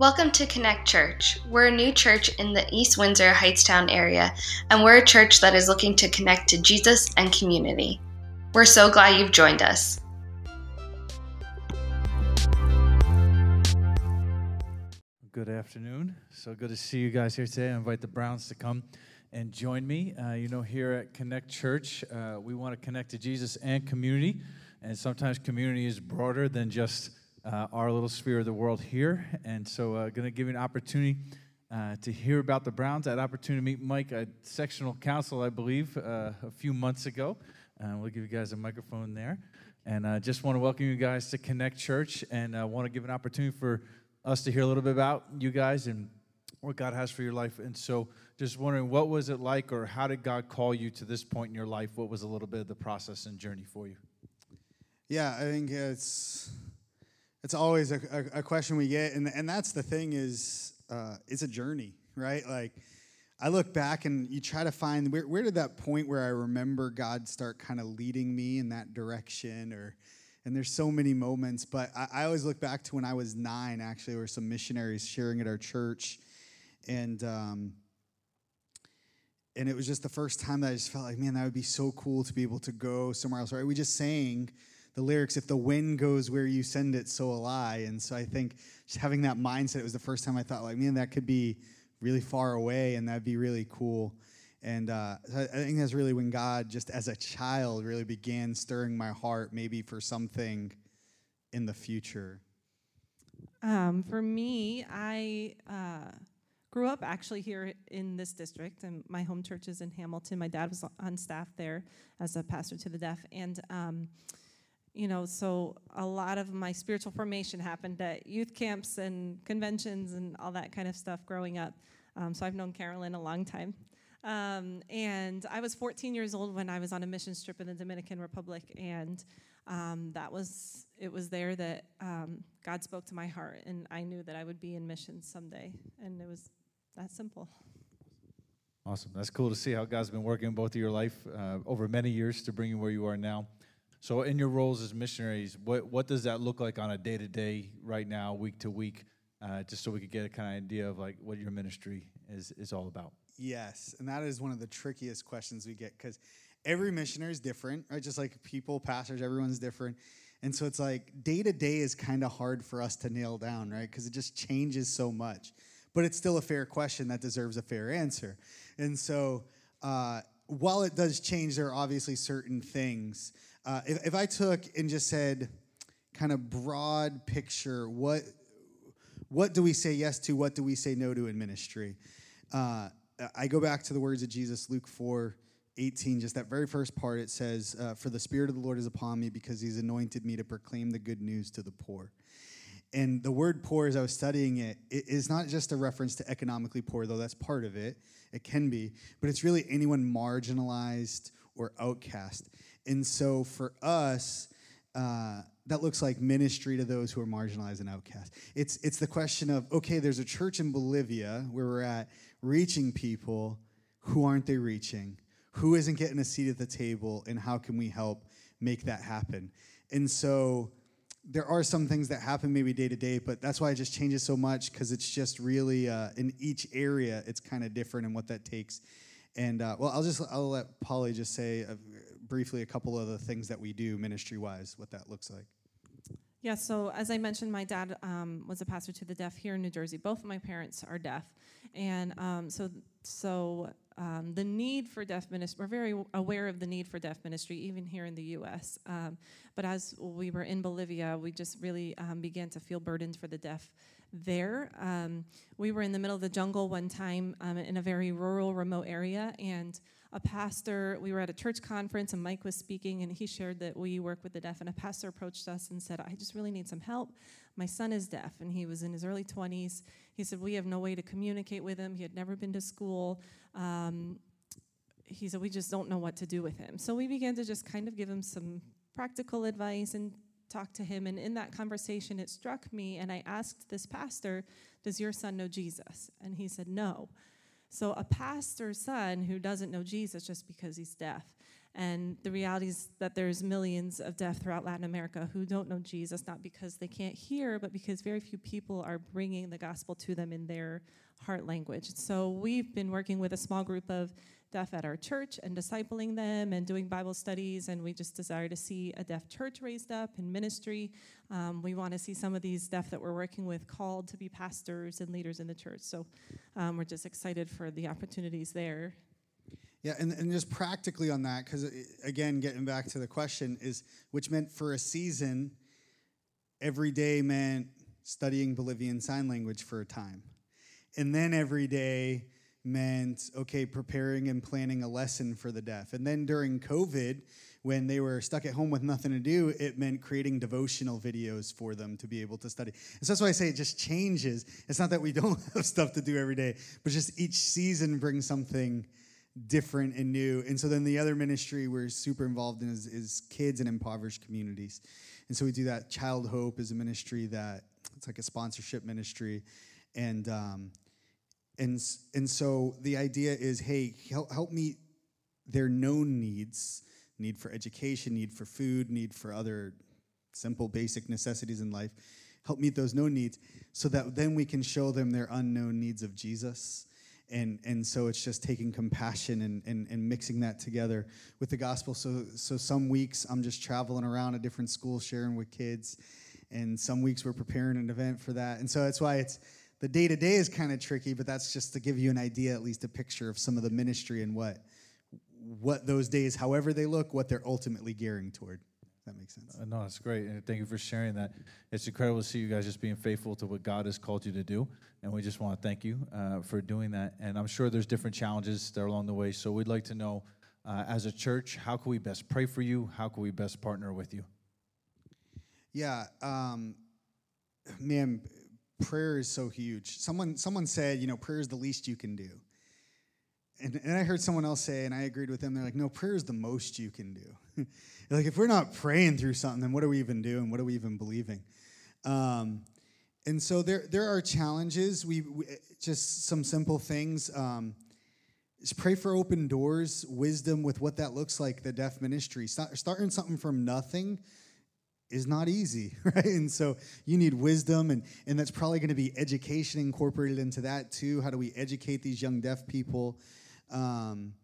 Welcome to Connect Church. We're a new church in the East Windsor Hightstown area, and we're a church that is looking to connect to Jesus and community. We're so glad you've joined us. Good afternoon. So good to see you guys here today. I invite the Browns to come and join me. Uh, you know, here at Connect Church, uh, we want to connect to Jesus and community. And sometimes community is broader than just uh, our little sphere of the world here. And so, uh, going to give you an opportunity uh, to hear about the Browns. I had opportunity to meet Mike at sectional council, I believe, uh, a few months ago. Uh, we'll give you guys a microphone there. And I just want to welcome you guys to Connect Church and I want to give an opportunity for us to hear a little bit about you guys and what God has for your life. And so, just wondering, what was it like, or how did God call you to this point in your life? What was a little bit of the process and journey for you? Yeah, I think it's it's always a, a, a, question we get, and and that's the thing is uh, it's a journey, right? Like I look back and you try to find where where did that point where I remember God start kind of leading me in that direction, or and there's so many moments, but I, I always look back to when I was nine. Actually, were some missionaries sharing at our church, and. Um, and it was just the first time that I just felt like, man, that would be so cool to be able to go somewhere else. Right? We just sang the lyrics, if the wind goes where you send it, so will I. And so I think just having that mindset, it was the first time I thought, like, man, that could be really far away and that'd be really cool. And uh, I think that's really when God, just as a child, really began stirring my heart, maybe for something in the future. Um, for me, I uh, grew up actually here in this district, and my home church is in Hamilton. My dad was on staff there as a pastor to the deaf, and um, you know, so a lot of my spiritual formation happened at youth camps and conventions and all that kind of stuff growing up. Um, so I've known Carolyn a long time. Um, and I was 14 years old when I was on a mission trip in the Dominican Republic, and um, that was it was there that um, God spoke to my heart, and I knew that I would be in missions someday, and it was that simple. Awesome. That's cool to see how God's been working in both of your life uh, over many years to bring you where you are now. So, in your roles as missionaries, what, what does that look like on a day to day, right now, week to week, uh, just so we could get a kind of idea of like what your ministry is, is all about? Yes, and that is one of the trickiest questions we get because every missionary is different, right? Just like people, pastors, everyone's different. And so it's like day to day is kind of hard for us to nail down, right? Because it just changes so much. But it's still a fair question that deserves a fair answer. And so uh, while it does change, there are obviously certain things uh, if, if I took and just said, kind of broad picture, what what do we say yes to? What do we say no to in ministry? Uh, I go back to the words of Jesus, Luke 4 18, just that very first part. It says, uh, For the Spirit of the Lord is upon me because he's anointed me to proclaim the good news to the poor. And the word poor, as I was studying it, it is not just a reference to economically poor, though that's part of it. It can be, but it's really anyone marginalized or outcast. And so for us, uh, that looks like ministry to those who are marginalized and outcast. It's, it's the question of okay, there's a church in Bolivia where we're at reaching people. Who aren't they reaching? Who isn't getting a seat at the table? And how can we help make that happen? And so there are some things that happen maybe day to day, but that's why it just changes so much because it's just really uh, in each area, it's kind of different and what that takes. And uh, well, I'll just I'll let Polly just say briefly a couple of the things that we do ministry wise, what that looks like. Yeah, so as I mentioned, my dad um, was a pastor to the deaf here in New Jersey. Both of my parents are deaf, and um, so so um, the need for deaf ministry. We're very aware of the need for deaf ministry, even here in the U.S. Um, but as we were in Bolivia, we just really um, began to feel burdened for the deaf there. Um, we were in the middle of the jungle one time in a very rural, remote area, and a pastor, we were at a church conference and Mike was speaking and he shared that we work with the deaf. And a pastor approached us and said, I just really need some help. My son is deaf and he was in his early 20s. He said, We have no way to communicate with him. He had never been to school. Um, he said, We just don't know what to do with him. So we began to just kind of give him some practical advice and talk to him. And in that conversation, it struck me and I asked this pastor, Does your son know Jesus? And he said, No. So a pastor's son who doesn't know Jesus just because he's deaf. And the reality is that there's millions of deaf throughout Latin America who don't know Jesus, not because they can't hear, but because very few people are bringing the gospel to them in their heart language. So we've been working with a small group of deaf at our church and discipling them and doing Bible studies. And we just desire to see a deaf church raised up in ministry. Um, we want to see some of these deaf that we're working with called to be pastors and leaders in the church. So um, we're just excited for the opportunities there. Yeah, and, and just practically on that, because again, getting back to the question, is which meant for a season, every day meant studying Bolivian Sign Language for a time. And then every day meant, okay, preparing and planning a lesson for the deaf. And then during COVID, when they were stuck at home with nothing to do, it meant creating devotional videos for them to be able to study. And so that's why I say it just changes. It's not that we don't have stuff to do every day, but just each season brings something different and new. And so then the other ministry we're super involved in is, is kids in impoverished communities. And so we do that. Child Hope is a ministry that it's like a sponsorship ministry. And, um, and, and so the idea is hey, help, help meet their known needs need for education, need for food, need for other simple, basic necessities in life. Help meet those known needs so that then we can show them their unknown needs of Jesus. And and so it's just taking compassion and, and, and mixing that together with the gospel. So so some weeks i'm just traveling around a different school sharing with kids. And some weeks we're preparing an event for that. And so that's why it's the day to day is kind of tricky but that's just to give you an idea at least a picture of some of the ministry and what what those days however they look what they're ultimately gearing toward that makes sense. Uh, no, it's great. And thank you for sharing that. It's incredible to see you guys just being faithful to what God has called you to do. And we just want to thank you uh, for doing that. And I'm sure there's different challenges there along the way. So we'd like to know, uh, as a church, how can we best pray for you? How can we best partner with you? Yeah, um, man, prayer is so huge. Someone, someone said, you know, prayer is the least you can do. And, and I heard someone else say, and I agreed with them. They're like, no, prayer is the most you can do. like, if we're not praying through something, then what are we even doing? What are we even believing? Um, and so there, there are challenges. We, we just some simple things. Um, just pray for open doors, wisdom with what that looks like. The deaf ministry, Start, starting something from nothing is not easy, right? And so you need wisdom, and and that's probably going to be education incorporated into that too. How do we educate these young deaf people? Um,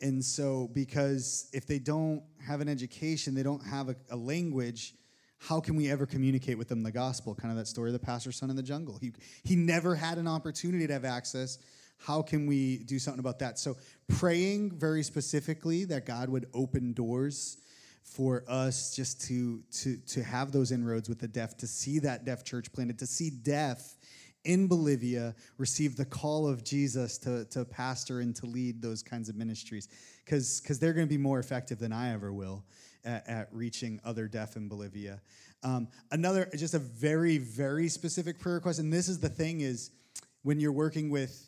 and so, because if they don't have an education, they don't have a, a, language, how can we ever communicate with them the gospel? Kind of that story of the pastor's son in the jungle. He, he never had an opportunity to have access. How can we do something about that? So, praying very specifically that God would open doors for us just to, to, to have those inroads with the deaf, to see that deaf church planted, to see deaf in Bolivia receive the call of Jesus to, to pastor and to lead those kinds of ministries because they're going to be more effective than I ever will at, at reaching other deaf in Bolivia. Um, another, just a very, very specific prayer request, and this is the thing is when you're working with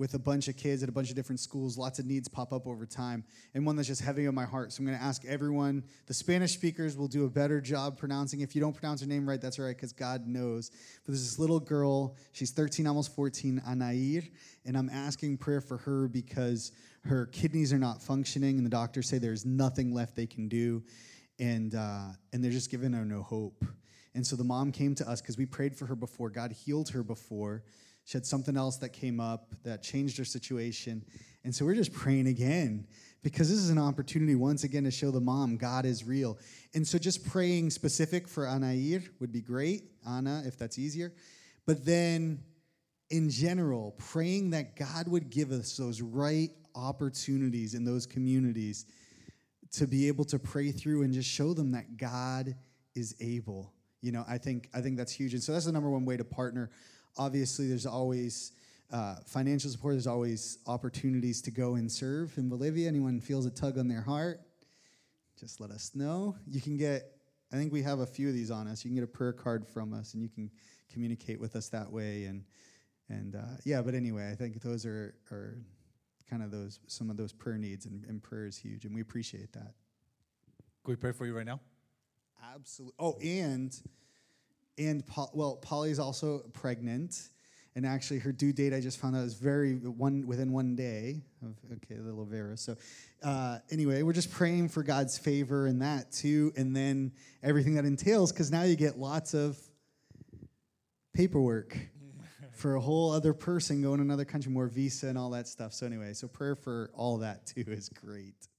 with a bunch of kids at a bunch of different schools. Lots of needs pop up over time, and one that's just heavy on my heart. So I'm going to ask everyone. The Spanish speakers will do a better job pronouncing. If you don't pronounce her name right, that's all right, because God knows. But there's this little girl. She's 13, almost 14, Anair, and I'm asking prayer for her because her kidneys are not functioning, and the doctors say there's nothing left they can do, and uh, and they're just giving her no hope. And so the mom came to us because we prayed for her before. God healed her before she had something else that came up that changed her situation. And so we're just praying again because this is an opportunity once again to show the mom God is real. And so just praying specific for Anair would be great, Anna, if that's easier. But then in general, praying that God would give us those right opportunities in those communities to be able to pray through and just show them that God is able. You know, I think I think that's huge. And so that's the number one way to partner Obviously, there's always uh, financial support, there's always opportunities to go and serve in Bolivia. Anyone feels a tug on their heart, just let us know. You can get, I think we have a few of these on us. You can get a prayer card from us and you can communicate with us that way. And, and uh, yeah, but anyway, I think those are, are kind of those, some of those prayer needs, and, and prayer is huge, and we appreciate that. Can we pray for you right now? Absolutely. Oh, and and well, Polly's also pregnant, and actually her due date I just found out is very one within one day of okay little Vera. So uh, anyway, we're just praying for God's favor in that too, and then everything that entails because now you get lots of paperwork for a whole other person going to another country, more visa and all that stuff. So anyway, so prayer for all that too is great.